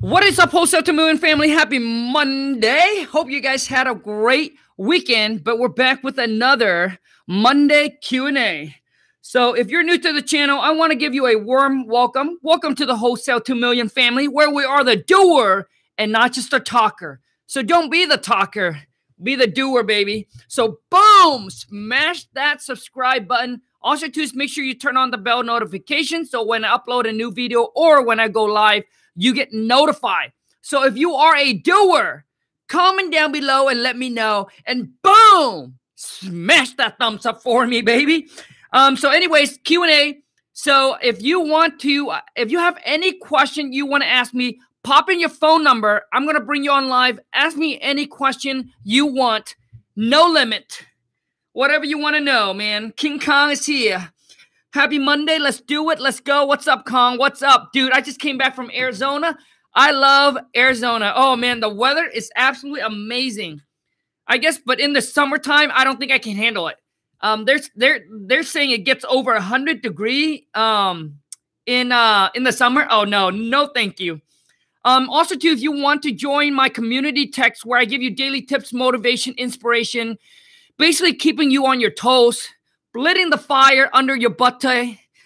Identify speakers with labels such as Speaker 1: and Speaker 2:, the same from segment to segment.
Speaker 1: What is up, Wholesale to family? Happy Monday. Hope you guys had a great weekend, but we're back with another Monday Q&A. So if you're new to the channel, I want to give you a warm welcome. Welcome to the Wholesale 2 Million family, where we are the doer and not just a talker. So don't be the talker, be the doer, baby. So boom, smash that subscribe button. Also, to make sure you turn on the bell notification so when I upload a new video or when I go live, you get notified. So if you are a doer, comment down below and let me know. And boom, smash that thumbs up for me, baby. Um, so, anyways, Q and A. So if you want to, if you have any question you want to ask me, pop in your phone number. I'm gonna bring you on live. Ask me any question you want. No limit. Whatever you want to know, man. King Kong is here. Happy Monday. Let's do it. Let's go. What's up, Kong? What's up, dude? I just came back from Arizona. I love Arizona. Oh, man. The weather is absolutely amazing. I guess, but in the summertime, I don't think I can handle it. Um, they're they're they're saying it gets over a hundred degree um in uh in the summer. Oh no, no, thank you. Um, also, too, if you want to join my community text where I give you daily tips, motivation, inspiration, basically keeping you on your toes, letting the fire under your butt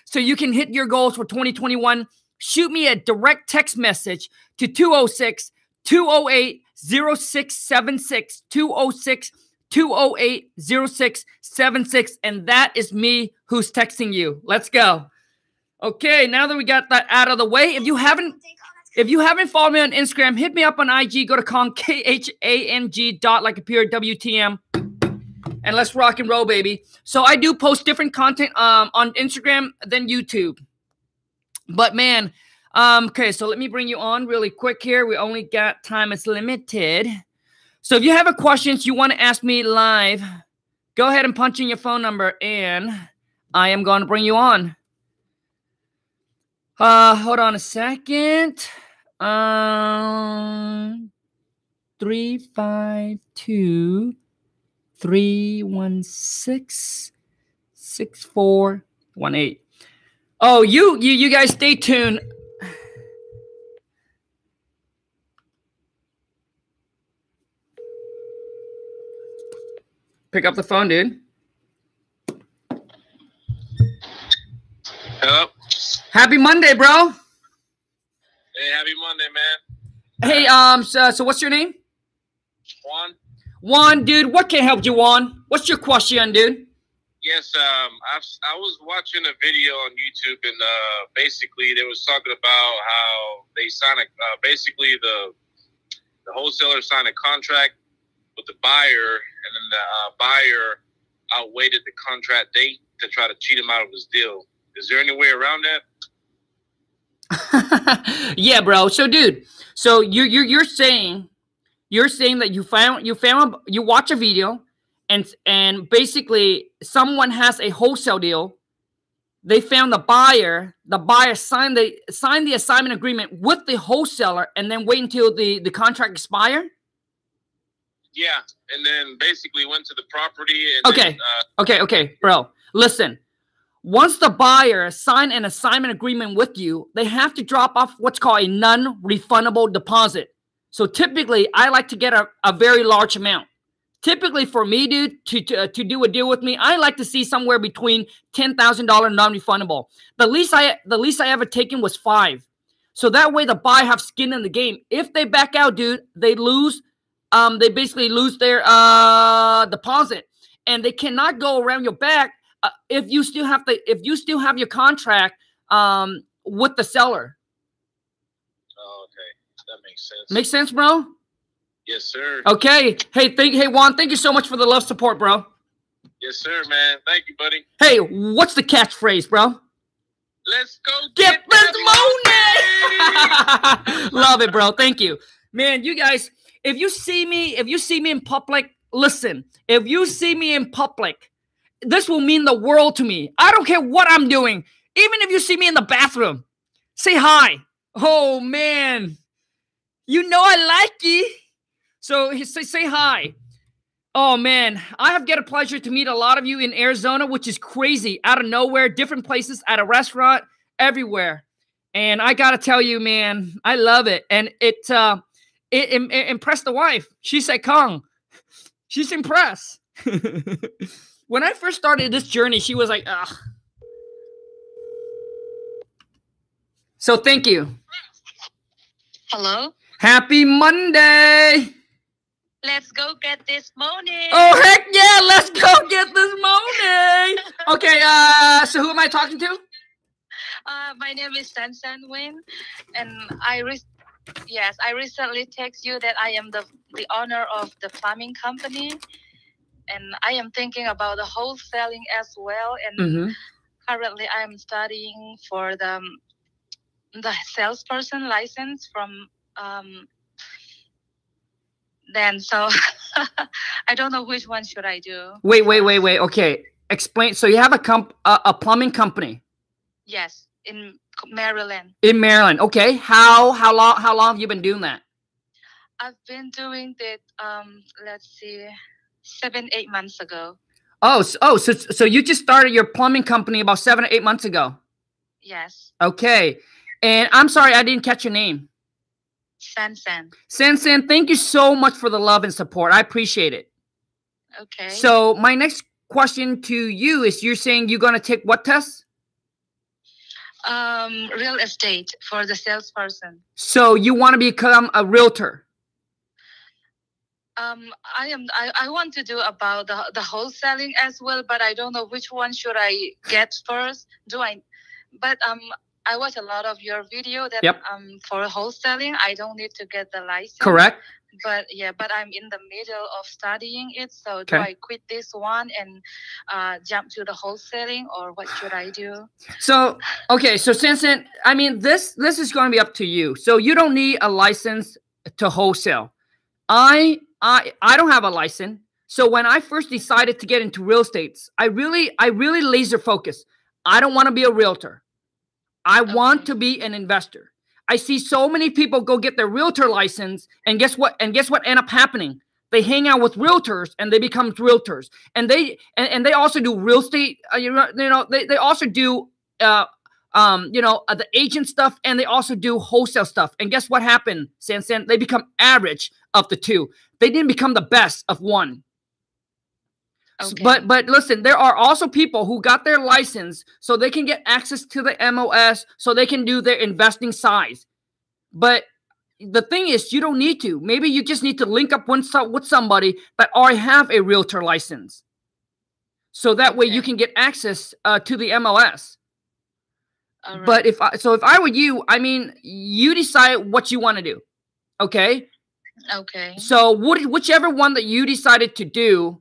Speaker 1: so you can hit your goals for 2021, shoot me a direct text message to 206 208 0676 206 208 0676. And that is me who's texting you. Let's go. Okay, now that we got that out of the way, if you haven't if you haven't followed me on Instagram, hit me up on IG. Go to con K H A N G dot like a pure WTM and let's rock and roll, baby. So I do post different content um, on Instagram than YouTube. But man, um, okay, so let me bring you on really quick here. We only got time is limited. So if you have a questions you want to ask me live, go ahead and punch in your phone number and I am going to bring you on. Uh, hold on a second. Um, three, five, two, 316 6418. Oh, you you you guys stay tuned. Pick up the phone, dude.
Speaker 2: Hello.
Speaker 1: Happy Monday, bro.
Speaker 2: Hey, happy Monday, man.
Speaker 1: Hey, um, so, so what's your name?
Speaker 2: Juan.
Speaker 1: Juan, dude, what can help you, Juan? What's your question, dude?
Speaker 2: Yes, um, I, I was watching a video on YouTube, and uh, basically they was talking about how they sign a uh, basically the the wholesaler signed a contract with the buyer, and then the uh, buyer outweighted the contract date to try to cheat him out of his deal. Is there any way around
Speaker 1: that? yeah, bro. So, dude, so you're you're you're saying you're saying that you found you found you watch a video and and basically someone has a wholesale deal. They found the buyer the buyer signed the signed the assignment agreement with the wholesaler and then wait until the the contract expire?
Speaker 2: Yeah and then basically went to the property
Speaker 1: okay.
Speaker 2: then,
Speaker 1: uh, okay okay bro. Listen. Once the buyer sign an assignment agreement with you they have to drop off what's called a non-refundable deposit so typically, I like to get a, a very large amount. Typically, for me, dude, to, to, uh, to do a deal with me, I like to see somewhere between ten thousand dollar non-refundable. The least I the least I ever taken was five. So that way, the buy have skin in the game. If they back out, dude, they lose. Um, they basically lose their uh deposit, and they cannot go around your back uh, if you still have the If you still have your contract um with the seller
Speaker 2: makes sense.
Speaker 1: Makes sense, bro?
Speaker 2: Yes, sir.
Speaker 1: Okay. Hey, thank hey Juan, thank you so much for the love support, bro.
Speaker 2: Yes, sir, man. Thank you, buddy.
Speaker 1: Hey, what's the catchphrase, bro?
Speaker 2: Let's go
Speaker 1: get, get this money. love it, bro. Thank you. Man, you guys, if you see me, if you see me in public, listen. If you see me in public, this will mean the world to me. I don't care what I'm doing. Even if you see me in the bathroom, say hi. Oh man, you know I like you. So say, say hi. Oh man, I have get a pleasure to meet a lot of you in Arizona, which is crazy. Out of nowhere, different places, at a restaurant, everywhere. And I gotta tell you, man, I love it. And it uh it, it, it impressed the wife. She said, Kong, she's impressed. when I first started this journey, she was like, ugh. So thank you.
Speaker 3: Hello.
Speaker 1: Happy Monday.
Speaker 3: Let's go get this money.
Speaker 1: Oh heck yeah, let's go get this money. okay, uh so who am I talking to?
Speaker 3: Uh, my name is San San Win, and I re- yes, I recently text you that I am the the owner of the plumbing company, and I am thinking about the wholesaling as well. And
Speaker 1: Mm-hmm.
Speaker 3: currently, I am studying for the um, the salesperson license from um. Then so I don't know which one should I do.
Speaker 1: Wait, wait, wait, wait. Okay. Explain. So you have a comp a, a plumbing company
Speaker 3: Yes, in Maryland.
Speaker 1: in Maryland. Okay. How how long how long have you been doing that?
Speaker 3: I've been doing that. Um, let's see, seven eight months ago.
Speaker 1: Oh, so, oh, so so you just started your plumbing company about seven or eight months ago.
Speaker 3: Yes,
Speaker 1: Okay. And I'm sorry I didn't catch your name.
Speaker 3: San.
Speaker 1: Sansan, thank you so much for the love and support. I appreciate it.
Speaker 3: Okay.
Speaker 1: So my next question to you is you're saying you're gonna take what test?
Speaker 3: um, real estate for the salesperson.
Speaker 1: So you want to become a realtor.
Speaker 3: Um, I am. I, I want to do about the the wholesaling as well, but I don't know which one should I get first. Do I? But um, I watch a lot of your video that
Speaker 1: Yep.
Speaker 3: um for wholesaling, I don't need to get the license.
Speaker 1: Correct?
Speaker 3: but yeah but i'm in the middle of studying it so do
Speaker 1: Okay.
Speaker 3: i quit this one and uh, jump to the wholesaling or what should i do
Speaker 1: So okay, so Sansan, I mean this this is going to be up to you. So you don't need a license to wholesale. I I I don't have a license. So when I first decided to get into real estates, I really I really laser focus. I don't want to be a realtor. I want to be an investor. I see so many people go get their realtor license and guess what? And guess what end up happening? They hang out with realtors and they become realtors. And they and, and they also do real estate, uh, you know, you know, they, they also do uh um, you know, uh, the agent stuff, and they also do wholesale stuff. And guess what happened, Sansan? They become average of the two. They didn't become the best of one.
Speaker 3: Okay
Speaker 1: But but listen, there are also people who got their license so they can get access to the MLS, so they can do their investing size. But the thing is, you don't need to. Maybe you just need to link up with, some, with somebody that already have a realtor license, so that way you can get access uh, to the MLS.
Speaker 3: all right.
Speaker 1: But if I so if I were you, I mean, you decide what you want to do. Okay.
Speaker 3: okay
Speaker 1: So what, whichever one that you decided to do,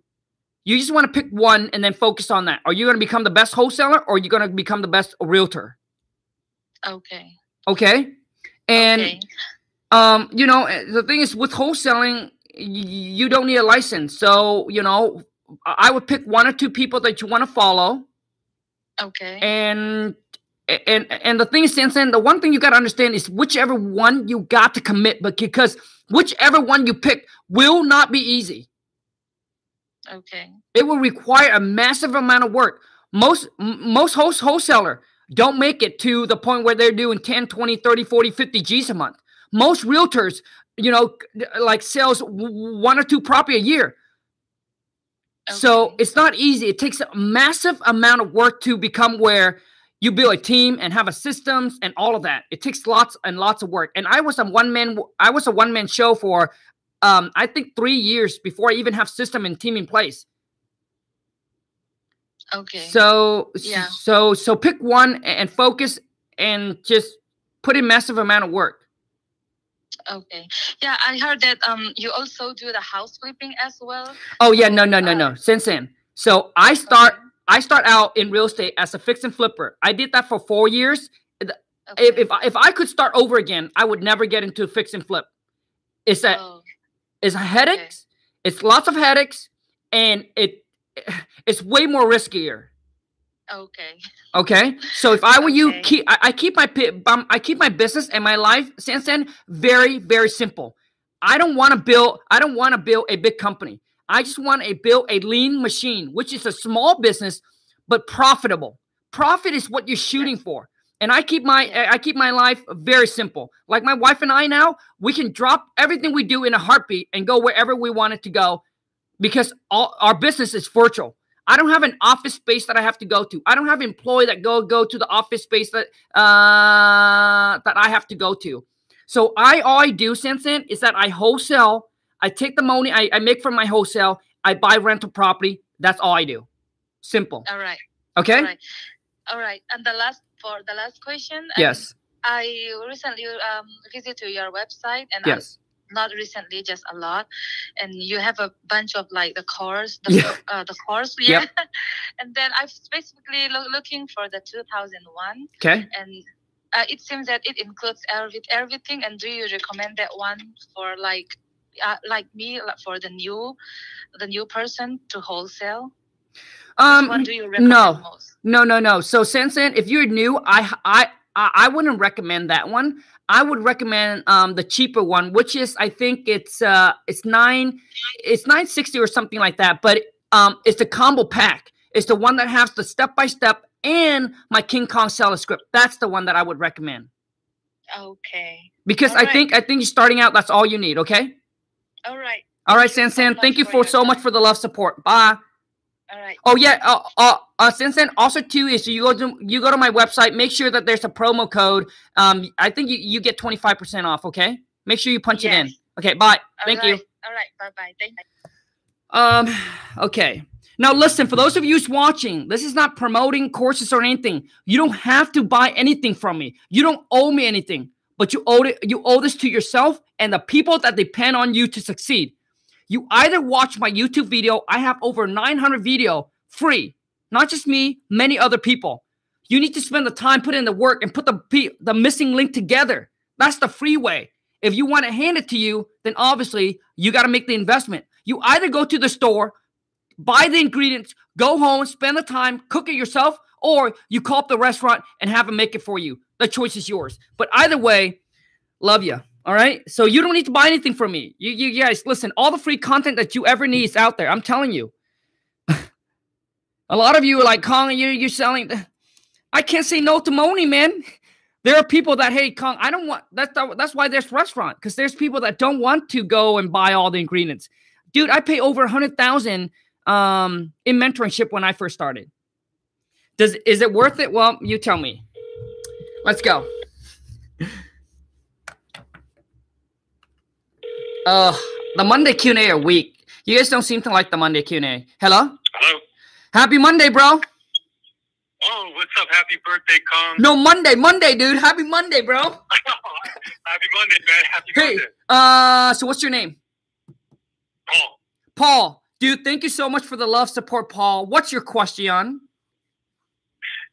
Speaker 1: you just want to pick one and then focus on that. Are you going to become the best wholesaler or are you going to become the best realtor?
Speaker 3: okay
Speaker 1: Okay. And
Speaker 3: okay
Speaker 1: um, you know, eh, the thing is with wholesaling, you don't need a license. So, you know, I I would pick one or two people that you want to follow.
Speaker 3: okay
Speaker 1: and and and the thing is Sansan, the one thing you got to understand is whichever one you got to commit but because whichever one you pick will not be easy
Speaker 3: okay
Speaker 1: it will require a massive amount of work most most host wholesaler don't make it to the point where they're doing 10 20 30 40 50 g's a month most realtors you know like sells w- one or two property a year so it's not easy. It takes a massive amount of work to become where you build a team and have a systems and all of that. It takes lots and lots of work. And I was a one man. I was a one man show for, um, I think three years before I even have system and team in place.
Speaker 3: Okay
Speaker 1: So
Speaker 3: Yeah.
Speaker 1: so so pick one and focus and just put in massive amount of work.
Speaker 3: okay yeah i heard that um you also do the house flipping as well
Speaker 1: Oh yeah, no no no
Speaker 3: Uh,
Speaker 1: no. Since then, so I start I start out in real estate as a fix and flipper. I did that for four years.
Speaker 3: okay.
Speaker 1: if if I, if I could start over again, I would never get into fix and flip. It's a
Speaker 3: oh,
Speaker 1: it's headaches. It's lots of headaches, and it it's way more riskier.
Speaker 3: okay
Speaker 1: Okay, so if I were you, keep I, I keep my um, I keep my business and my life, Sansan, very very simple. I don't want to build I don't want to build a big company. I just want to build a lean machine, which is a small business but profitable. Profit is what you're shooting for. And I keep my I keep my life very simple. Like my wife and I now, we can drop everything we do in a heartbeat and go wherever we want it to go because all our business is virtual. I don't have an office space that I have to go to. I don't have employee that go go to the office space that uh that I have to go to. So I all I do, Sansan, is that I wholesale. I take the money I, I make from my wholesale. I buy rental property. That's all I do. Simple.
Speaker 3: All right.
Speaker 1: Okay.
Speaker 3: All right. All right. And the last for the last question.
Speaker 1: Yes.
Speaker 3: I recently um visited your website and
Speaker 1: Yes.
Speaker 3: I, not recently, just a lot, and you have a bunch of like the course, the
Speaker 1: Yeah.
Speaker 3: uh, the course,
Speaker 1: Yep.
Speaker 3: yeah. and then I'm basically loo- looking for the 2001,
Speaker 1: Okay.
Speaker 3: and uh, it seems that it includes every, everything. And do you recommend that one for like uh, like me like for the new the new person to wholesale? Which
Speaker 1: Um.
Speaker 3: one do you recommend
Speaker 1: no.
Speaker 3: most?
Speaker 1: No, no, no. So, Sansan, if you're new, I, I I wouldn't recommend that one. I would recommend um the cheaper one, which is I think it's uh it's nine, it's nine sixty or something like that. But um, it's the combo pack. It's the one that has the step by step and my King Kong seller script. That's the one that I would recommend
Speaker 3: Okay.
Speaker 1: because I think I think you're starting out. That's all you need. Okay.
Speaker 3: All right.
Speaker 1: All right,
Speaker 3: Thank you so much
Speaker 1: Thank you
Speaker 3: for
Speaker 1: for so much for the love support. Bye.
Speaker 3: All right.
Speaker 1: Oh yeah, uh, uh, uh Sansan, also too is you go to you go to my website. Make sure that there's a promo code. Um, I think you, you get twenty five percent off. Okay, make sure you punch it in. Okay, bye.
Speaker 3: All
Speaker 1: Thank you.
Speaker 3: All right. Bye bye. Thank you.
Speaker 1: Um, okay. Now listen, for those of you watching, this is not promoting courses or anything. You don't have to buy anything from me. You don't owe me anything, but you owe it. You owe this to yourself and the people that depend on you to succeed. You either watch my YouTube video. I have over 900 video free. Not just me, many other people. You need to spend the time, put in the work, and put the the missing link together. That's the free way. If you want to hand it to you, then obviously you got to make the investment. You either go to the store, buy the ingredients, go home, spend the time, cook it yourself, or you call up the restaurant and have them make it for you. The choice is yours. But either way, love you. All right. So you don't need to buy anything from me. You, you guys, listen, all the free content that you ever need is out there. I'm telling you. A lot of you are like, Kong, you, you're selling. I can't say no to money, man. There are people that, hey, Kong, I don't want that's that's why there's restaurant because there's people that don't want to go and buy all the ingredients. Dude, I pay over a hundred thousand um in mentorship when I first started. Does is it worth it? Well, you tell me. Let's go. Uh, the Monday Q&A are weak. You guys don't seem to like the Monday Q&A. Hello?
Speaker 2: Hello.
Speaker 1: Happy Monday, bro.
Speaker 2: Oh, what's up? Happy birthday, Kong.
Speaker 1: No, Monday, Monday, dude. Happy Monday, bro.
Speaker 2: Happy Monday, man. Happy
Speaker 1: Hey,
Speaker 2: Monday.
Speaker 1: uh, so what's your name?
Speaker 2: Oh,
Speaker 1: Paul. Dude, thank you so much for the love support, Paul. What's your question?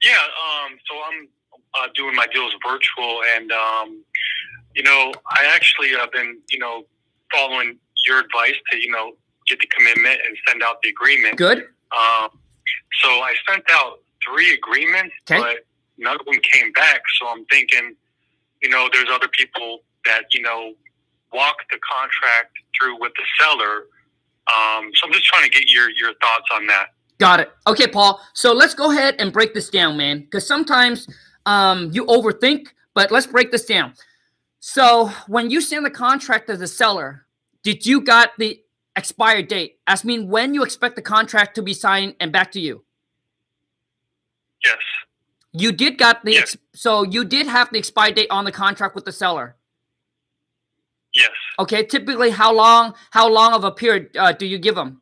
Speaker 2: yeah. Um, so I'm uh, doing my deals virtual, and um, you know, I actually have been, you know, following your advice to, you know, get the commitment and send out the agreement.
Speaker 1: Good.
Speaker 2: Um, so I sent out three agreements,
Speaker 1: Okay.
Speaker 2: but none of them came back. So I'm thinking, you know, there's other people that you know walk the contract through with the seller. Um, so I'm just trying to get your your thoughts on that.
Speaker 1: Got it. Okay, Paul. So let's go ahead and break this down, man. Because sometimes um, you overthink, but let's break this down. So when you send the contract to the seller, did you got the expired date? As mean when you expect the contract to be signed and back to you?
Speaker 2: Yes.
Speaker 1: You did got the ex- so you did have the expired date on the contract with the seller.
Speaker 2: Yes.
Speaker 1: Okay, typically how long how long of a period uh, do you give them?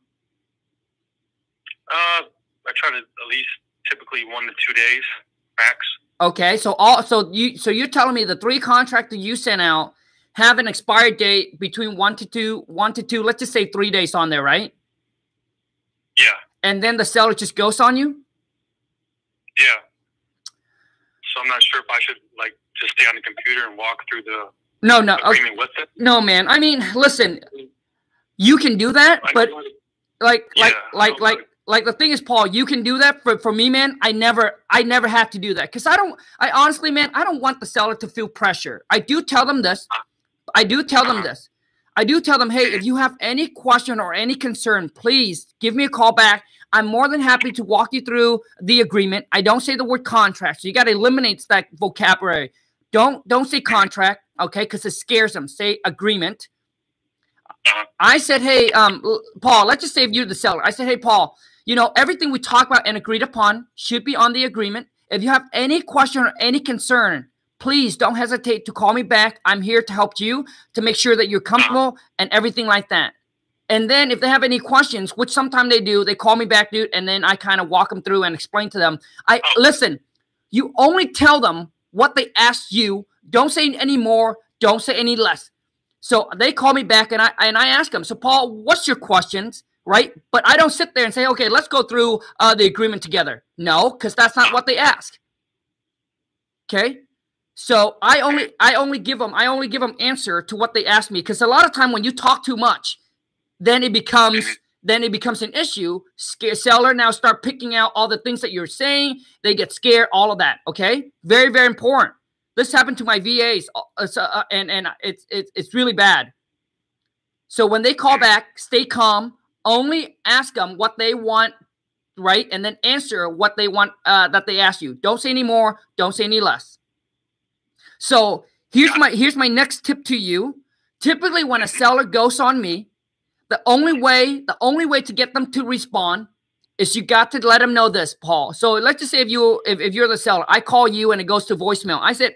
Speaker 2: Uh, I try to at least typically one to two days max.
Speaker 1: Okay, so all so you so you're telling me the three contracts that you sent out have an expired date between one to two, one to two, let's just say three days on there, right?
Speaker 2: Yeah.
Speaker 1: And then the seller just ghosts on you?
Speaker 2: Yeah. So I'm not sure if I should like just stay on the computer and walk through the
Speaker 1: No, no, okay,
Speaker 2: with it.
Speaker 1: no, man. I mean, listen, you can do that, but like, like,
Speaker 2: Yeah,
Speaker 1: like, like, like the thing is, Paul, you can do that. For for me, man, I never, I never have to do that because I don't. I honestly, man, I don't want the seller to feel pressure. I do tell them this. I do tell them this. I do tell them, hey, if you have any question or any concern, please give me a call back. I'm more than happy to walk you through the agreement. I don't say the word contract. So you got to eliminate that vocabulary. Don't don't say contract, okay? Because it scares them. Say agreement. I said, hey, um, Paul, let's just say if you're the seller. I said, hey, Paul, you know, everything we talk about and agreed upon should be on the agreement. If you have any question or any concern, please don't hesitate to call me back. I'm here to help you to make sure that you're comfortable and everything like that. And then if they have any questions, which sometimes they do, they call me back, dude, and then I kind of walk them through and explain to them. I listen, you only tell them what they asked you. Don't say any more, don't say any less. So they call me back and I and I ask them, so Paul, what's your questions? Right? But I don't sit there and say, okay, let's go through uh, the agreement together. No, because that's not what they ask. Okay. So I only I only give them I only give them answer to what they ask me because a lot of time when you talk too much, then it becomes then it becomes an issue. Scare seller now start picking out all the things that you're saying. They get scared. All of that. Okay, very very important. This happened to my VAs, uh, uh, and and it's it's it's really bad. So when they call back, stay calm. Only ask them what they want, right, and then answer what they want uh, that they ask you. Don't say any more. Don't say any less. So here's my here's my next tip to you. Typically, when a seller goes on me, the only way the only way to get them to respond is you got to let them know this, Paul. So let's just say if you if, if you're the seller, I call you and it goes to voicemail. I said,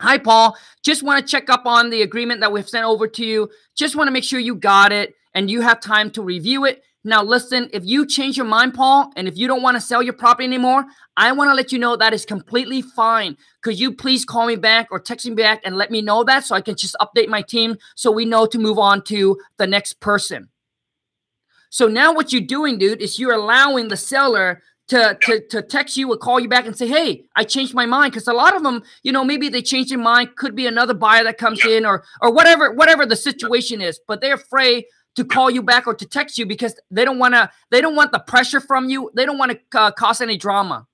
Speaker 1: Hi, Paul. Just want to check up on the agreement that we've sent over to you. Just want to make sure you got it and you have time to review it. Now, listen, if you change your mind, Paul, and if you don't want to sell your property anymore, I want to let you know that is completely fine. Could you please call me back or text me back and let me know that so I can just update my team so we know to move on to the next person? So now what you're doing, dude, is you're allowing the seller to, to, to text you or call you back and say, hey, I changed my mind. Because a lot of them, you know, maybe they changed their mind. Could be another buyer that comes in or or whatever, whatever the situation is. But they're afraid to call you back or to text you because they don't want to, they don't want the pressure from you. They don't want to uh, cause any drama.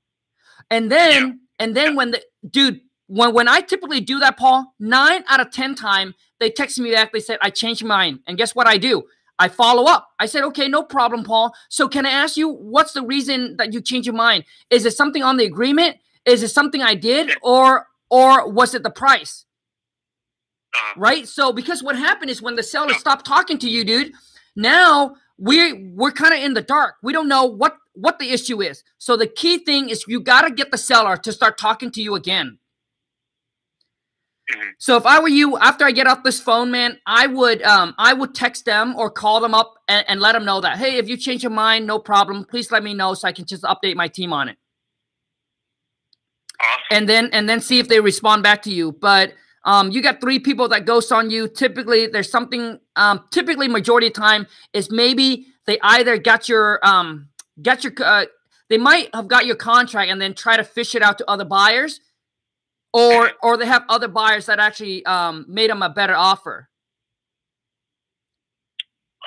Speaker 1: And then, and then when the dude, when when I typically do that, Paul, nine out of ten time they text me back. They said I changed my mind, and guess what I do? I follow up. I said, okay, no problem, Paul. So can I ask you what's the reason that you changed your mind? Is it something on the agreement? Is it something I did, or or was it the price? Uh-huh. Right. So because what happened is when the seller stopped talking to you, dude, now we're we're kind of in the dark. We don't know what what the issue is. So the key thing is you got to get the seller to start talking to you again. Mm-hmm. So if I were you, after I get off this phone, man, I would um I would text them or call them up and, and let them know that hey, if you change your mind, no problem. Please let me know so I can just update my team on it. Awesome. And then and then see if they respond back to you. But um, you got three people that ghost on you. Typically, there's something. Um, typically, majority of time is maybe they either got your um got your uh, they might have got your contract and then try to fish it out to other buyers or or they have other buyers that actually um, made them a better offer.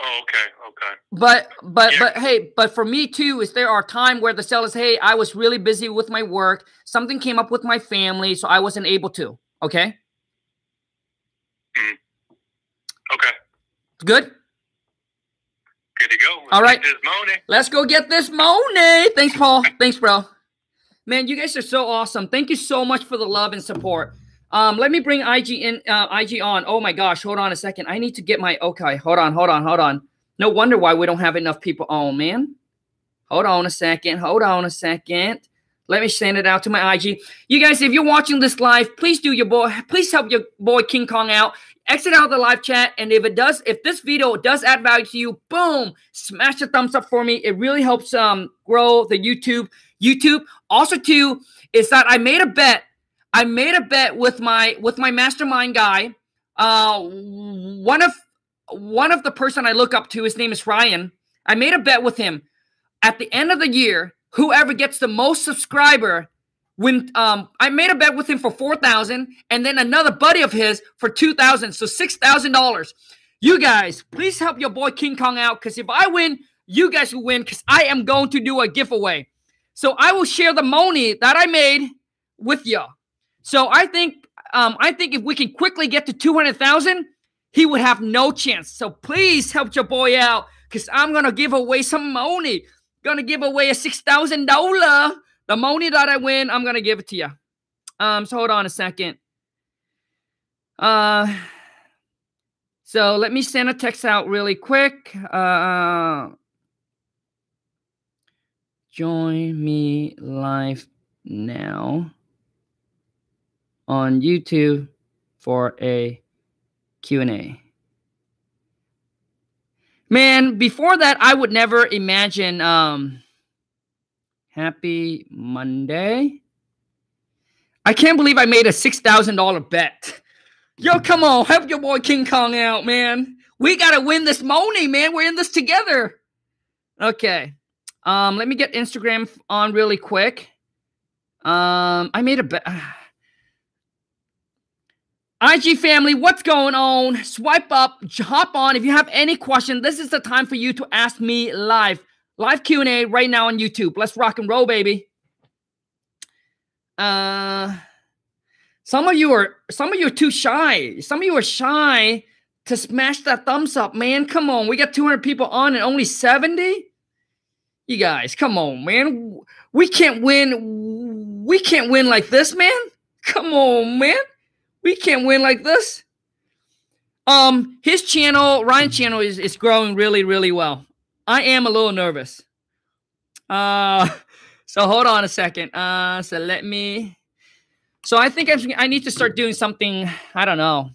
Speaker 2: Oh, okay, okay.
Speaker 1: But but yeah. but hey, but for me too, is there are time where the sellers, hey, I was really busy with my work, something came up with my family, so I wasn't able to. Okay.
Speaker 2: Mm. Okay.
Speaker 1: Good.
Speaker 2: Good to go.
Speaker 1: Let's All right. Let's go get this money. Thanks, Paul. Thanks, bro. Man, you guys are so awesome. Thank you so much for the love and support. Um, let me bring IG in, uh, IG on. Oh my gosh, hold on a second. I need to get my okay. Hold on, hold on, hold on. No wonder why we don't have enough people on, man. Hold on a second. Hold on a second. Let me send it out to my IG. You guys, if you're watching this live, please do your boy, please help your boy King Kong out. Exit out of the live chat. And if it does, if this video does add value to you, boom, smash the thumbs up for me. It really helps um grow the YouTube. YouTube. Also, too, is that I made a bet. I made a bet with my with my mastermind guy. Uh, one of one of the person I look up to, his name is Ryan. I made a bet with him. At the end of the year, whoever gets the most subscriber when um I made a bet with him for 4000 and then another buddy of his for 2000 so $6000 you guys please help your boy King Kong out cuz if I win you guys will win cuz I am going to do a giveaway. So I will share the money that I made with you so I think um I think if we can quickly get to 200,000 he would have no chance. So please help your boy out cuz I'm to give away some money. Gonna give away a six thousand dollar. The money that I win, I'm gonna give it to you. Um, so hold on a second. Uh, so let me send a text out really quick. Uh, join me live now on YouTube for a Q&A. Man, before that, I would never imagine um happy Monday. I can't believe I made a $6,000 bet. Yo, come on, help your boy King Kong out, man. We got to win this money, man. We're in this together. Okay. Um, let me get Instagram on really quick. Um, I made a bet. IG family, what's going on? Swipe up, hop on. If you have any question, this is the time for you to ask me live. Live Q&A right now on YouTube. Let's rock and roll, baby. Uh some of you are some of you are too shy. Some of you are shy to smash that thumbs up, man. Come on. We got 200 people on and only 70? You guys, come on, man. We can't win. We can't win like this, man. Come on, man. We can't win like this. Um, his channel, Ryan's channel, is is growing really, really well. I am a little nervous. Uh, so hold on a second. Uh, so let me. So I think I'm, I need to start doing something. I don't know.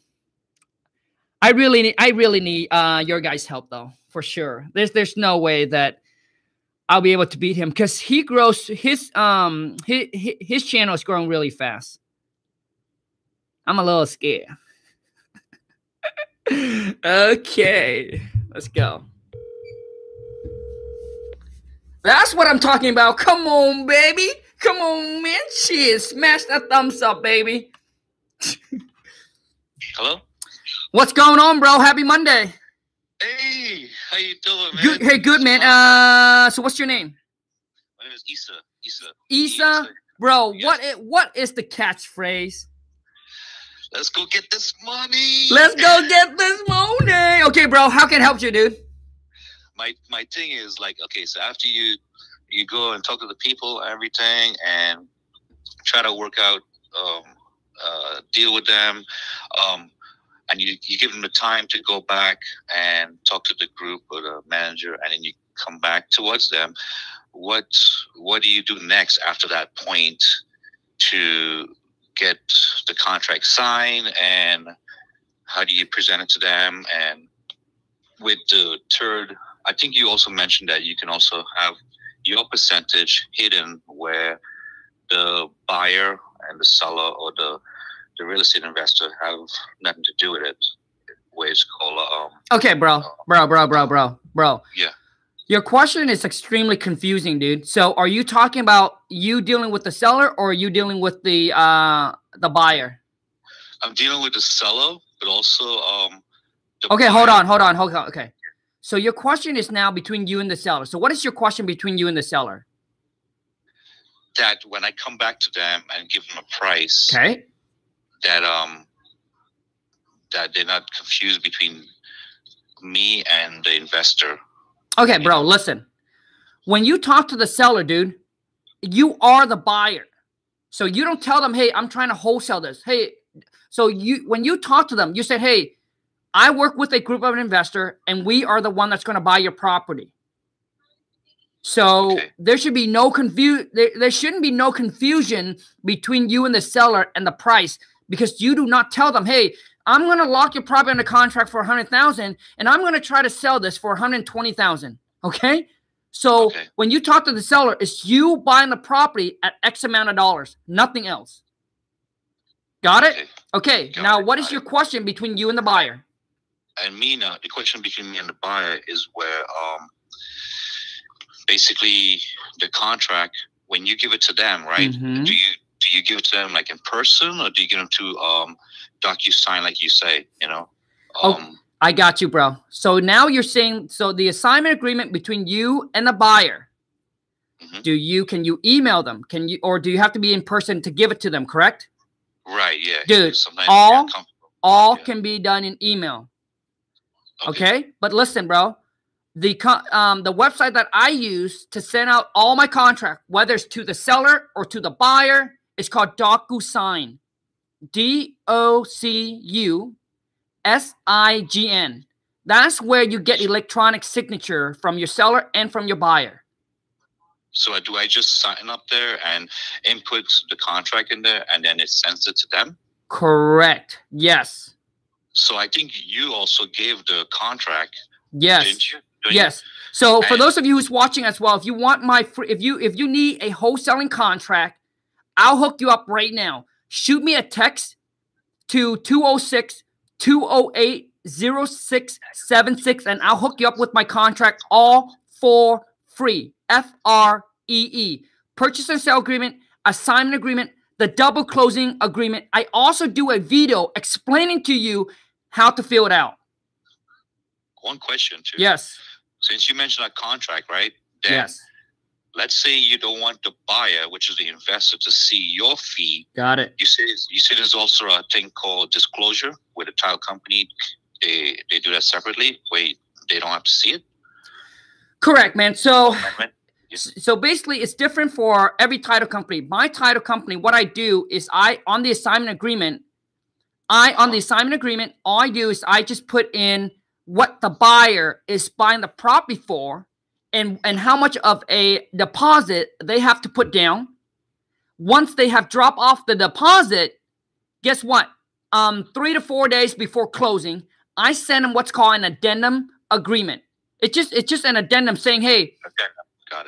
Speaker 1: I really need. I really need uh your guys' help though, for sure. There's there's no way that I'll be able to beat him because he grows his um his his channel is growing really fast. I'm a little scared. okay, let's go. That's what I'm talking about. Come on, baby. Come on, man. Cheers. Smash that thumbs up, baby.
Speaker 4: Hello?
Speaker 1: What's going on, bro? Happy Monday.
Speaker 4: Hey, how you doing, man?
Speaker 1: Good. Hey, good, man. Uh, so what's your name?
Speaker 4: My name is Issa. Issa.
Speaker 1: Isa, bro.
Speaker 4: Yes.
Speaker 1: What? i- What is the catchphrase?
Speaker 4: Let's go get this money.
Speaker 1: Let's go get this money. Okay, bro. How can I help you, dude?
Speaker 4: My my thing is like, okay, so after you you go and talk to the people, everything, and try to work out, um, uh, deal with them, um, and you you give them the time to go back and talk to the group or the manager, and then you come back towards them. What what do you do next after that point to get the contract signed and how do you present it to them and with the third i think you also mentioned that you can also have your percentage hidden where the buyer and the seller or the the real estate investor have nothing to do with it where it's called um
Speaker 1: Okay, bro. Bro, bro, bro, bro, bro.
Speaker 4: Yeah.
Speaker 1: Your question is extremely confusing, dude. So, are you talking about you dealing with the seller or are you dealing with the uh the buyer?
Speaker 4: i'm dealing with the seller but also um
Speaker 1: Okay, hold on, hold on, hold on. Okay. So your question is now between you and the seller. So what is your question between you and the seller?
Speaker 4: that when i come back to them and give them a price
Speaker 1: Okay.
Speaker 4: that um that they're not confused between me and the investor.
Speaker 1: Okay, bro, listen. When you talk to the seller, dude, you are the buyer. So you don't tell them, "Hey, I'm trying to wholesale this." Hey, so you when you talk to them, you say, "Hey, I work with a group of an investor and we are the one that's going to buy your property." So
Speaker 4: Okay.
Speaker 1: there should be no confusion. there, there shouldn't be no confusion between you and the seller and the price because you do not tell them, "Hey, I'm going to lock your property under contract for 100,000 and I'm going to try to sell this for 120,000." Okay? So
Speaker 4: Okay.
Speaker 1: when you talk to the seller, it's you buying the property at X amount of dollars, nothing else. Got it?
Speaker 4: Okay. Got
Speaker 1: now,
Speaker 4: it,
Speaker 1: what is your question between you and the buyer?
Speaker 4: And me now, the question between me and the buyer is where um basically the contract when you give it to them, right?
Speaker 1: Mhm.
Speaker 4: Do you do you give it to them like in person or do you give them to um DocuSign like you say, you know?
Speaker 1: Oh.
Speaker 4: Um
Speaker 1: I got you, bro. So now you're saying so the assignment agreement between you and the buyer.
Speaker 4: Mhm.
Speaker 1: Do you can you email them? Can you or do you have to be in person to give it to them? Correct?
Speaker 4: right, yeah.
Speaker 1: Dude, all- All
Speaker 4: Yeah.
Speaker 1: can be done in email. Okay. But listen, bro, the co- um, the website that I use to send out all my contract, whether it's to the seller or to the buyer, is called DocuSign. D O C U S I G N. That's where you get electronic signature from your seller and from your buyer.
Speaker 4: So do I just sign up there and input the contract in there, and then it sends it to them?
Speaker 1: Correct. Yes.
Speaker 4: So I think you also gave the contract,
Speaker 1: Yes.
Speaker 4: didn't you? You?
Speaker 1: Yes. So for those of you who's watching as well, if you want my free, if you if you need a wholesaling contract, I'll hook you up right now. Shoot me a text to 206 208 0676 and I'll hook you up with my contract all for free. F R E E. Purchase and sale agreement, assignment agreement, the double closing agreement. I also do a video explaining to you how to fill it out.
Speaker 4: One question too.
Speaker 1: Yes.
Speaker 4: Since you mentioned a contract, right? Then
Speaker 1: Yes.
Speaker 4: Let's say you don't want the buyer, which is the investor, to see your fee.
Speaker 1: Got it.
Speaker 4: You say you say there's also a thing called disclosure, where the title company they they do that separately, where they don't have to see it.
Speaker 1: Correct, man. So? So basically, it's different for every title company. My title company, what I do is I on the assignment agreement, I on the assignment agreement, all I do is I just put in what the buyer is buying the property for, and and how much of a deposit they have to put down. Once they have dropped off the deposit, guess what? Um, three to four days before closing, I send them what's called an addendum agreement. It's just it's just an addendum saying, hey,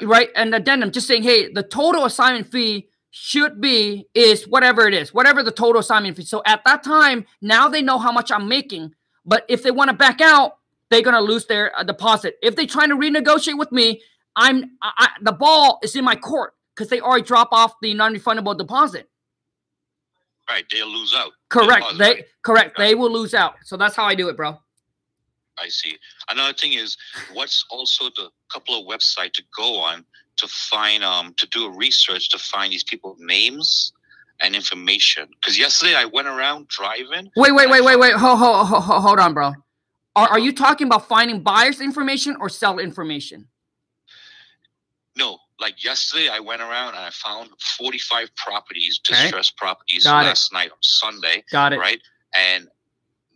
Speaker 4: it.
Speaker 1: right? An addendum just saying, hey, the total assignment fee should be is whatever it is, whatever the total assignment fee. So at that time, now they know how much I'm making. But if they want to back out, they're gonna lose their uh, deposit. If they're trying to renegotiate with me, I'm I, the ball is in my court because they already drop off the non-refundable deposit.
Speaker 4: Right, they'll lose out.
Speaker 1: Correct.
Speaker 4: deposit,
Speaker 1: They
Speaker 4: right?
Speaker 1: correct. They will lose out. So that's how I do it, bro.
Speaker 4: I see. Another thing is, what's also the couple of websites to go on to find um to do a research to find these people's names and information? Because yesterday I went around driving.
Speaker 1: Wait, wait, wait, wait, wait. Hold, hold, hold, hold on, bro. Are, are you talking about finding buyers information or seller information?
Speaker 4: No, like yesterday I went around and I found 45 properties,
Speaker 1: Okay.
Speaker 4: distressed properties
Speaker 1: Got it.
Speaker 4: last night on Sunday,
Speaker 1: Got it.
Speaker 4: right? And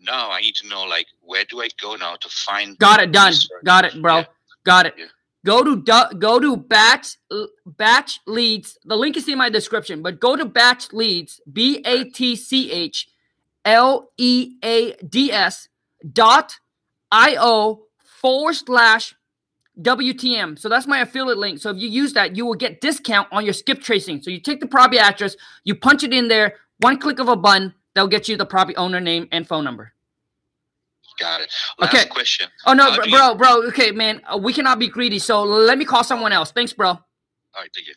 Speaker 4: now I need to know like where do I go now to find
Speaker 1: Got it done.
Speaker 4: research?
Speaker 1: Got it, bro.
Speaker 4: Yeah.
Speaker 1: Got it.
Speaker 4: Yeah.
Speaker 1: Go to go to batch batch leads. The link is in my description, but go to batch leads b a t c h l e a d s dot i o forward slash WTM. So that's my affiliate link. So if you use that, you will get discount on your skip tracing. So you take the property address, you punch it in there, one click of a button, they'll get you the property owner name and phone number.
Speaker 4: Got it. Last
Speaker 1: Okay.
Speaker 4: question.
Speaker 1: Oh no, bro, bro, bro. Okay, man, uh, we cannot be greedy. So let me call someone else. Thanks, bro.
Speaker 4: All right, thank you.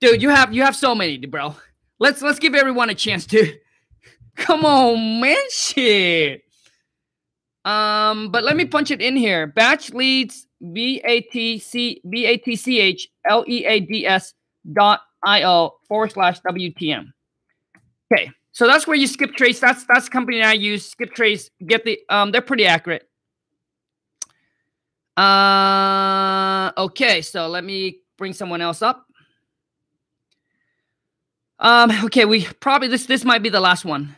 Speaker 1: Dude, you have you have so many, bro. Let's let's give everyone a chance, dude. Come on, man, shit. Um, but let me punch it in here. Batch leads B A T C B A T C H L E A D S dot I O forward slash WTM. Okay, so that's where you skip trace. That's that's the company I use. Skip trace. Get the um, they're pretty accurate. Uh, okay, so let me bring someone else up. Um, okay, we probably this this might be the last one.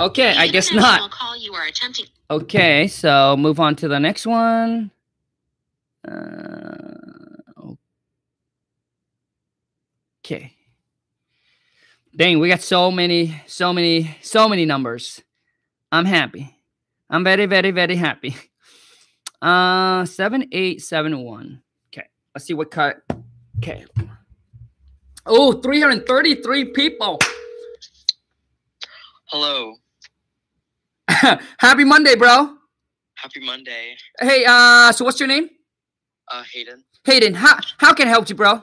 Speaker 1: Okay, I guess not.
Speaker 5: Call you are attempting.
Speaker 1: Okay, so move on to the next one. Uh, okay. Dang, we got so many, so many, so many numbers. I'm happy. I'm very, very, very happy. Uh, seven, eight, seven, one. Okay, let's see what cut. Okay. Oh, 333 people.
Speaker 6: Hello.
Speaker 1: Happy Monday, bro.
Speaker 6: Happy Monday.
Speaker 1: Hey, uh, so what's your name?
Speaker 6: Uh, Hayden.
Speaker 1: Hayden, how, how can I help you, bro?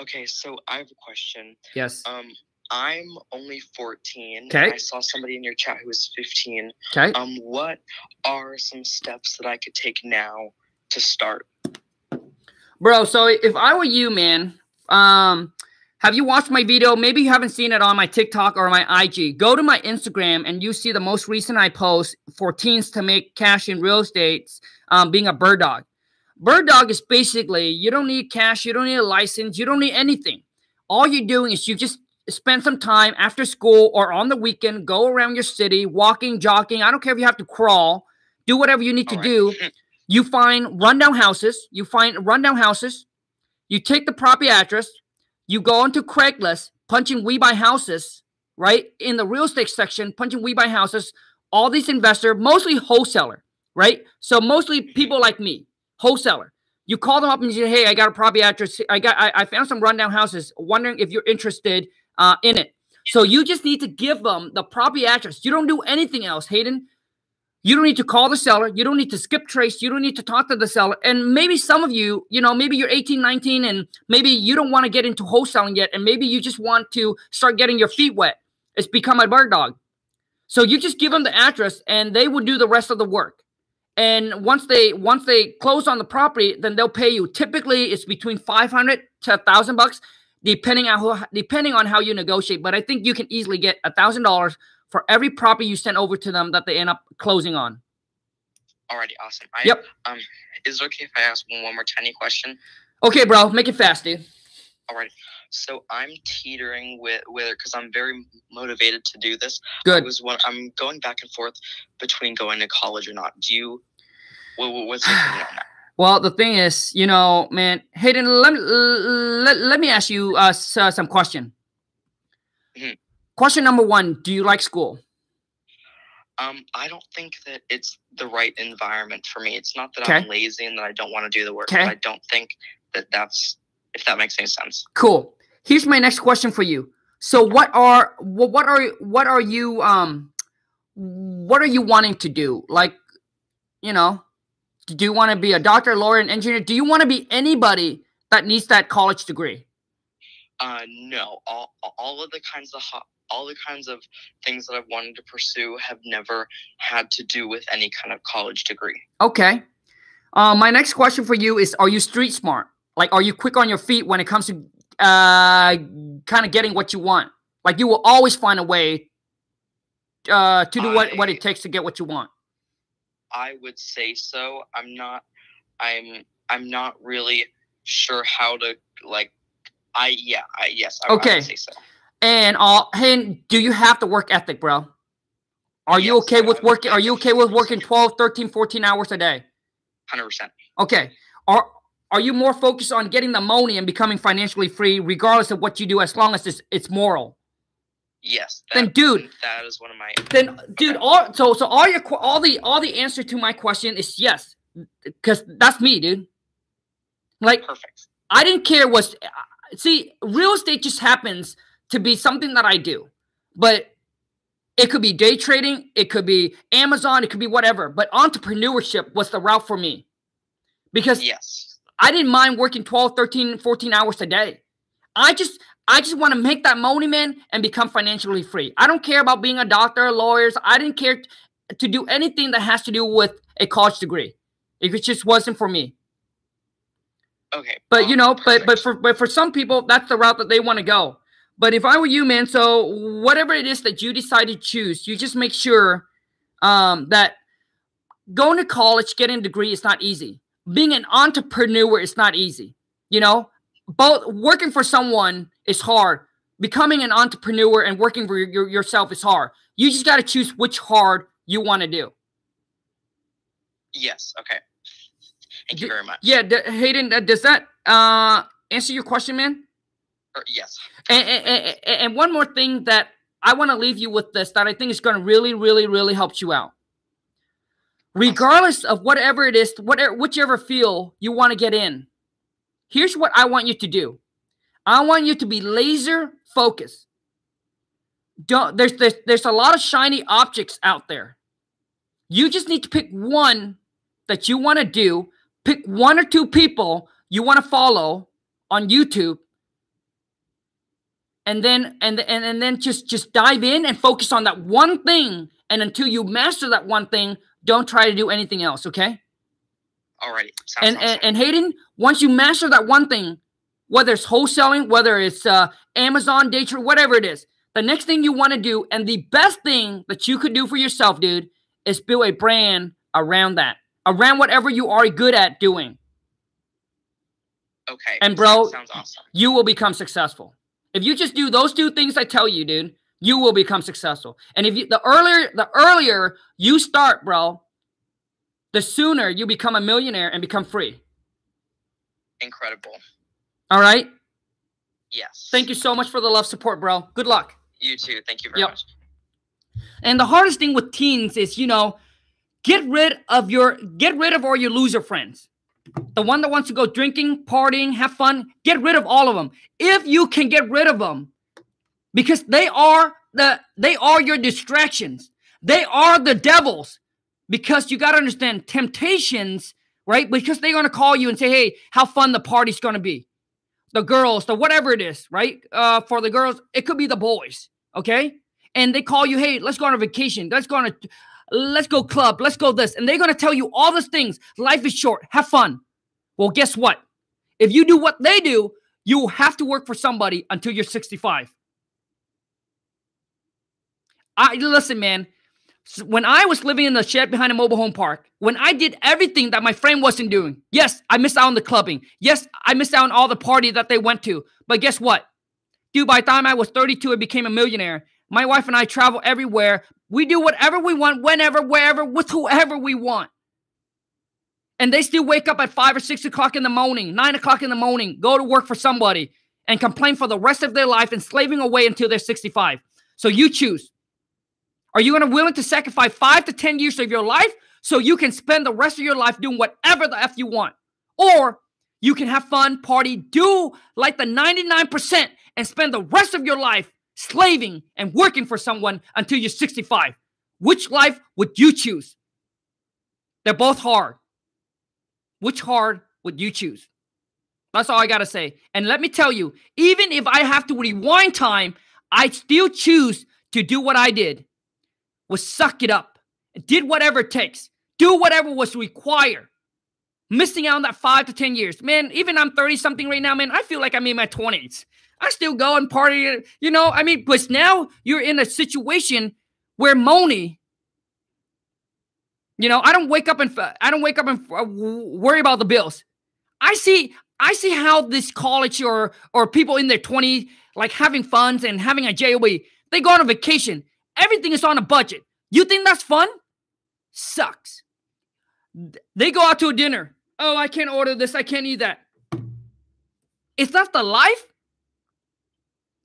Speaker 6: Okay, so I have a question.
Speaker 1: Yes.
Speaker 6: Um, I'm only 14.
Speaker 1: Okay.
Speaker 6: I saw somebody in your chat who was 15.
Speaker 1: Okay.
Speaker 6: Um, what are some steps that I could take now to start?
Speaker 1: Bro, so if I were you, man, um, have you watched my video? Maybe you haven't seen it on my TikTok or my IG. Go to my Instagram and you see the most recent I post for teens to make cash in real estate um, being a bird dog. Bird dog is basically you don't need cash, you don't need a license, you don't need anything. All you're doing is you just spend some time after school or on the weekend, go around your city, walking, jogging. I don't care if you have to crawl, do whatever you need to right. do. You find rundown houses, you find rundown houses, you take the property address, you go into Craigslist, punching we buy houses, right? In the real estate section, punching we buy houses, all these investors, mostly wholesaler, right? So mostly people like me, wholesaler. You call them up and you say, "Hey, I got a property address. I got, I, I found some rundown houses. Wondering if you're interested uh, in it." So you just need to give them the property address. You don't do anything else, Hayden. You don't need to call the seller. You don't need to skip trace. You don't need to talk to the seller. And maybe some of you, you know, maybe you're 18, 19, and maybe you don't want to get into wholesaling yet. And maybe you just want to start getting your feet wet. It's become a bird dog. So you just give them the address and they will do the rest of the work. And once they once they close on the property, then they'll pay you. Typically, it's between 500 to a thousand bucks, depending on who, depending on how you negotiate. But I think you can easily get a thousand dollars for every property you send over to them that they end up closing on.
Speaker 6: Alrighty, awesome. I,
Speaker 1: yep.
Speaker 6: Um, is it okay if I ask one, one more tiny question?
Speaker 1: Okay, bro, make it fast, dude.
Speaker 6: Alrighty. So I'm teetering with with because I'm very motivated to do this.
Speaker 1: Good.
Speaker 6: I was one. I'm going back and forth between going to college or not. Do you? What, what's your opinion on that?
Speaker 1: Well, the thing is, you know, man, Hayden, let me let, let me ask you uh, some question. Mm-hmm. Question number one Do you like school?
Speaker 6: Um, I don't think that it's the right environment for me. It's not that okay. I'm lazy and that I don't want to do the work. Okay. I don't think that that's if that makes any sense.
Speaker 1: Cool. Here's my next question for you. So, what are what are what are you um what are you wanting to do? Like, you know, do you want to be a doctor, lawyer, and engineer? Do you want to be anybody that needs that college degree?
Speaker 6: Uh, no. All all of the kinds of all the kinds of things that I've wanted to pursue have never had to do with any kind of college degree.
Speaker 1: Okay. Uh, my next question for you is: Are you street smart? Like, are you quick on your feet when it comes to uh, kind of getting what you want? Like, you will always find a way uh, to do I, what what it takes to get what you want.
Speaker 6: I would say so. I'm not. I'm. I'm not really sure how to like. I yeah. I yes. I,
Speaker 1: okay.
Speaker 6: I would say so.
Speaker 1: And uh, hey, do you have the work ethic, bro? Are yes, you okay with working? Are you okay with working 12, 13, 14 hours a day?
Speaker 6: 100%.
Speaker 1: Okay. Are are you more focused on getting the money and becoming financially free, regardless of what you do, as long as it's, it's moral?
Speaker 6: Yes.
Speaker 1: That, then, dude,
Speaker 6: that is one of my.
Speaker 1: Then, dude, all so so all your all the all the answer to my question is yes, because that's me, dude. Like,
Speaker 6: perfect.
Speaker 1: I didn't care. Was see, real estate just happens to be something that I do. But it could be day trading, it could be Amazon, it could be whatever. But entrepreneurship was the route for me. Because
Speaker 6: yes.
Speaker 1: I didn't mind working 12, 13, 14 hours a day. I just I just want to make that money, man, and become financially free. I don't care about being a doctor, lawyers. I didn't care to do anything that has to do with a college degree. If it just wasn't for me.
Speaker 6: Okay.
Speaker 1: But you know, perfect. but but for but for some people, that's the route that they want to go. But if I were you, man, so whatever it is that you decide to choose, you just make sure um, that going to college, getting a degree is not easy. Being an entrepreneur is not easy. You know, both working for someone is hard. Becoming an entrepreneur and working for your, yourself is hard. You just got to choose which hard you want to do.
Speaker 6: Yes. Okay. Thank you very much.
Speaker 1: Yeah, Hayden, does that uh, answer your question, man?
Speaker 6: Or, yes.
Speaker 1: And, and, and, one more thing that I want to leave you with this that I think is going to really, really, really help you out. Regardless of whatever it is, whatever whichever field you want to get in, here's what I want you to do. I want you to be laser focused. Don't there's there's, there's a lot of shiny objects out there. You just need to pick one that you want to do. Pick one or two people you want to follow on YouTube and then and and, and then just just dive in and focus on that one thing and until you master that one thing don't try to do anything else okay
Speaker 6: alrighty
Speaker 1: and, and and hayden once you master that one thing whether it's wholesaling, whether it's uh, Amazon, day trade, whatever it is. The next thing you want to do, and the best thing that you could do for yourself, dude, is build a brand around that, around whatever you are good at doing.
Speaker 6: Okay.
Speaker 1: And bro, sounds awesome. You will become successful. If you just do those two things I tell you, dude, you will become successful. And if you the earlier the earlier you start, bro, the sooner you become a millionaire and become free.
Speaker 6: Incredible.
Speaker 1: All right?
Speaker 6: Yes.
Speaker 1: Thank you so much for the love support, bro. Good luck.
Speaker 6: You too. Thank you very yep. much.
Speaker 1: And the hardest thing with teens is, you know, get rid of your get rid of all your loser friends. The one that wants to go drinking, partying, have fun, get rid of all of them. If you can get rid of them, because they are the they are your distractions. They are the devils. Because you got to understand temptations, right? Because they're going to call you and say, "Hey, how fun the party's going to be." The girls, the whatever it is, right? Uh, for the girls, it could be the boys, okay? And they call you, "Hey, let's go on a vacation. Let's go on a let's go club, let's go this." And they're going to tell you all these things. Life is short. Have fun. Well, guess what? If you do what they do, you will have to work for somebody until you're 65. I listen, man. When I was living in the shed behind a mobile home park, when I did everything that my friend wasn't doing, yes, I missed out on the clubbing. Yes, I missed out on all the party that they went to. But guess what? Dude, by the time I was 32, I became a millionaire. My wife and I travel everywhere. We do whatever we want, whenever, wherever, with whoever we want. And they still wake up at five or six o'clock in the morning, nine o'clock in the morning, go to work for somebody and complain for the rest of their life enslaving away until they're 65. So you choose. Are you going to willing to sacrifice five to 10 years of your life so you can spend the rest of your life doing whatever the F you want? Or you can have fun, party, do like the 99% and spend the rest of your life slaving and working for someone until you're 65. Which life would you choose? They're both hard. Which hard would you choose? That's all I got to say. And let me tell you, even if I have to rewind time, I still choose to do what I did was suck it up, and did whatever it takes, do whatever was required. Missing out on that five to 10 years. Man, even I'm 30 something right now, man, I feel like I'm in my 20s. I still go and party, you know. I mean, but now you're in a situation where money, you know, I don't wake up and I don't wake up and uh, worry about the bills. I see, I see how this college or or people in their 20s like having funds and having a job. They go on a vacation. Everything is on a budget. You think that's fun? Sucks. They go out to a dinner. Oh, I can't order this. I can't eat that. Is that the life?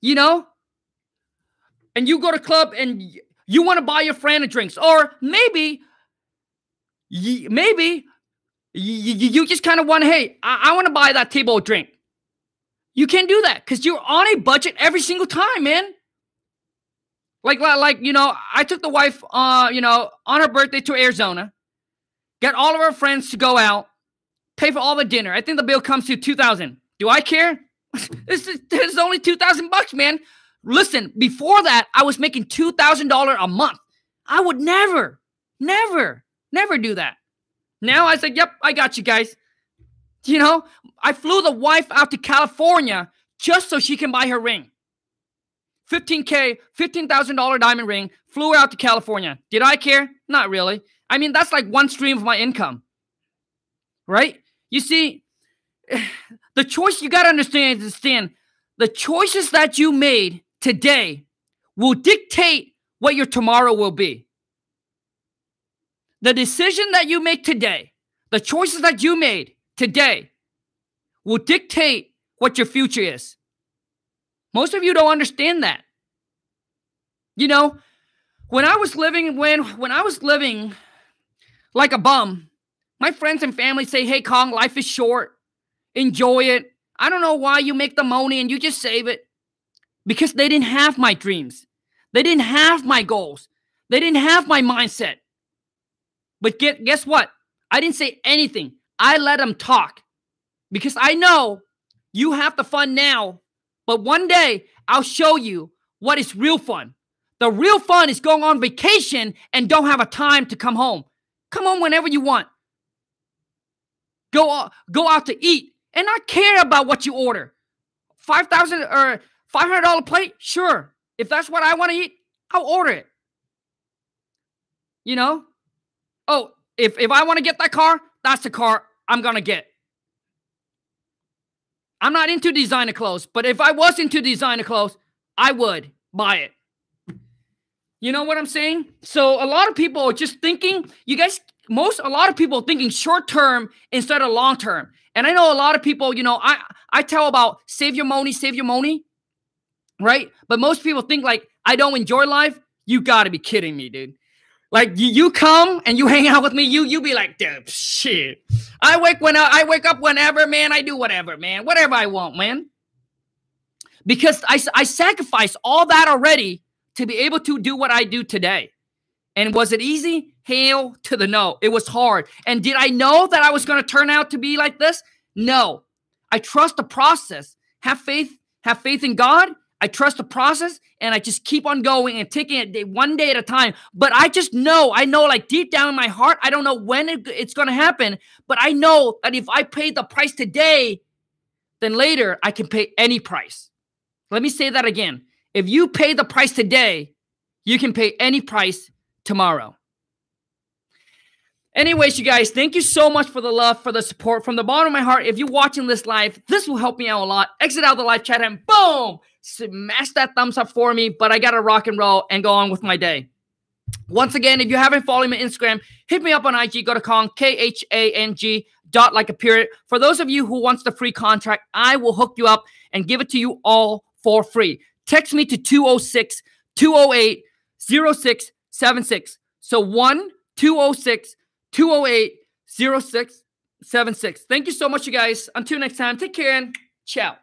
Speaker 1: You know? And you go to club and you want to buy your friend a drinks, or maybe, maybe you just kind of want, hey, I, I want to buy that table a drink. You can't do that because you're on a budget every single time, man. Like, like you know, I took the wife, uh, you know, on her birthday to Arizona, get all of her friends to go out, pay for all the dinner. I think the bill comes to two thousand. Do I care? this, is, this is only two thousand bucks, man. Listen, before that, I was making two thousand dollar a month. I would never, never, never do that. Now I said, "Yep, I got you guys." You know, I flew the wife out to California just so she can buy her ring. 15K, $15,000 diamond ring, flew out to California. Did I care? Not really. I mean, that's like one stream of my income. Right? You see, the choice you got to understand is Stan, the choices that you made today will dictate what your tomorrow will be. The decision that you make today, the choices that you made today will dictate what your future is. Most of you don't understand that. You know, when I was living when when I was living like a bum, my friends and family say, "Hey Khang, life is short. Enjoy it." I don't know why you make the money and you just save it. Because they didn't have my dreams. They didn't have my goals. They didn't have my mindset. But get, guess what? I didn't say anything. I let them talk because I know you have the fun now but one day I'll show you what is real fun. The real fun is going on vacation and don't have a time to come home. Come home whenever you want. Go, go out to eat and not care about what you order. five thousand or five hundred dollar plate? Sure. If that's what I want to eat, I'll order it. You know? Oh, if if I want to get that car, that's the car I'm gonna get. I'm not into designer clothes, but if I was into designer clothes, I would buy it. You know what I'm saying? So a lot of people are just thinking, you guys, most a lot of people thinking short term instead of long term. And I know a lot of people, you know, I I tell about save your money, save your money, right? But most people think like I don't enjoy life. You got to be kidding me, dude. Like you, you come and you hang out with me, you you be like, dude, shit. I wake when I, wake up whenever, man. I do whatever, man. Whatever I want, man. Because I I sacrificed all that already to be able to do what I do today. And was it easy? Hail to the no. It was hard. And did I know that I was going to turn out to be like this? No. I trust the process. Have faith, have faith in God. I trust the process and I just keep on going and taking it day, one day at a time. But I just know, I know like deep down in my heart, I don't know when it, it's going to happen, but I know that if I pay the price today, then later I can pay any price. Let me say that again. If you pay the price today, you can pay any price tomorrow. Anyways, you guys, thank you so much for the love, for the support from the bottom of my heart. If you're watching this live, this will help me out a lot. Exit out the live chat and boom, smash that thumbs up for me. But I got to rock and roll and go on with my day. Once again, if you haven't followed me on Instagram, hit me up on IG. Go to Khang, K H A N G dot like a period. For those of you who wants the free contract, I will hook you up and give it to you all for free. Text me to 206 208 0676. So 1 206 208 0676. Thank you so much, you guys. Until next time, take care and ciao.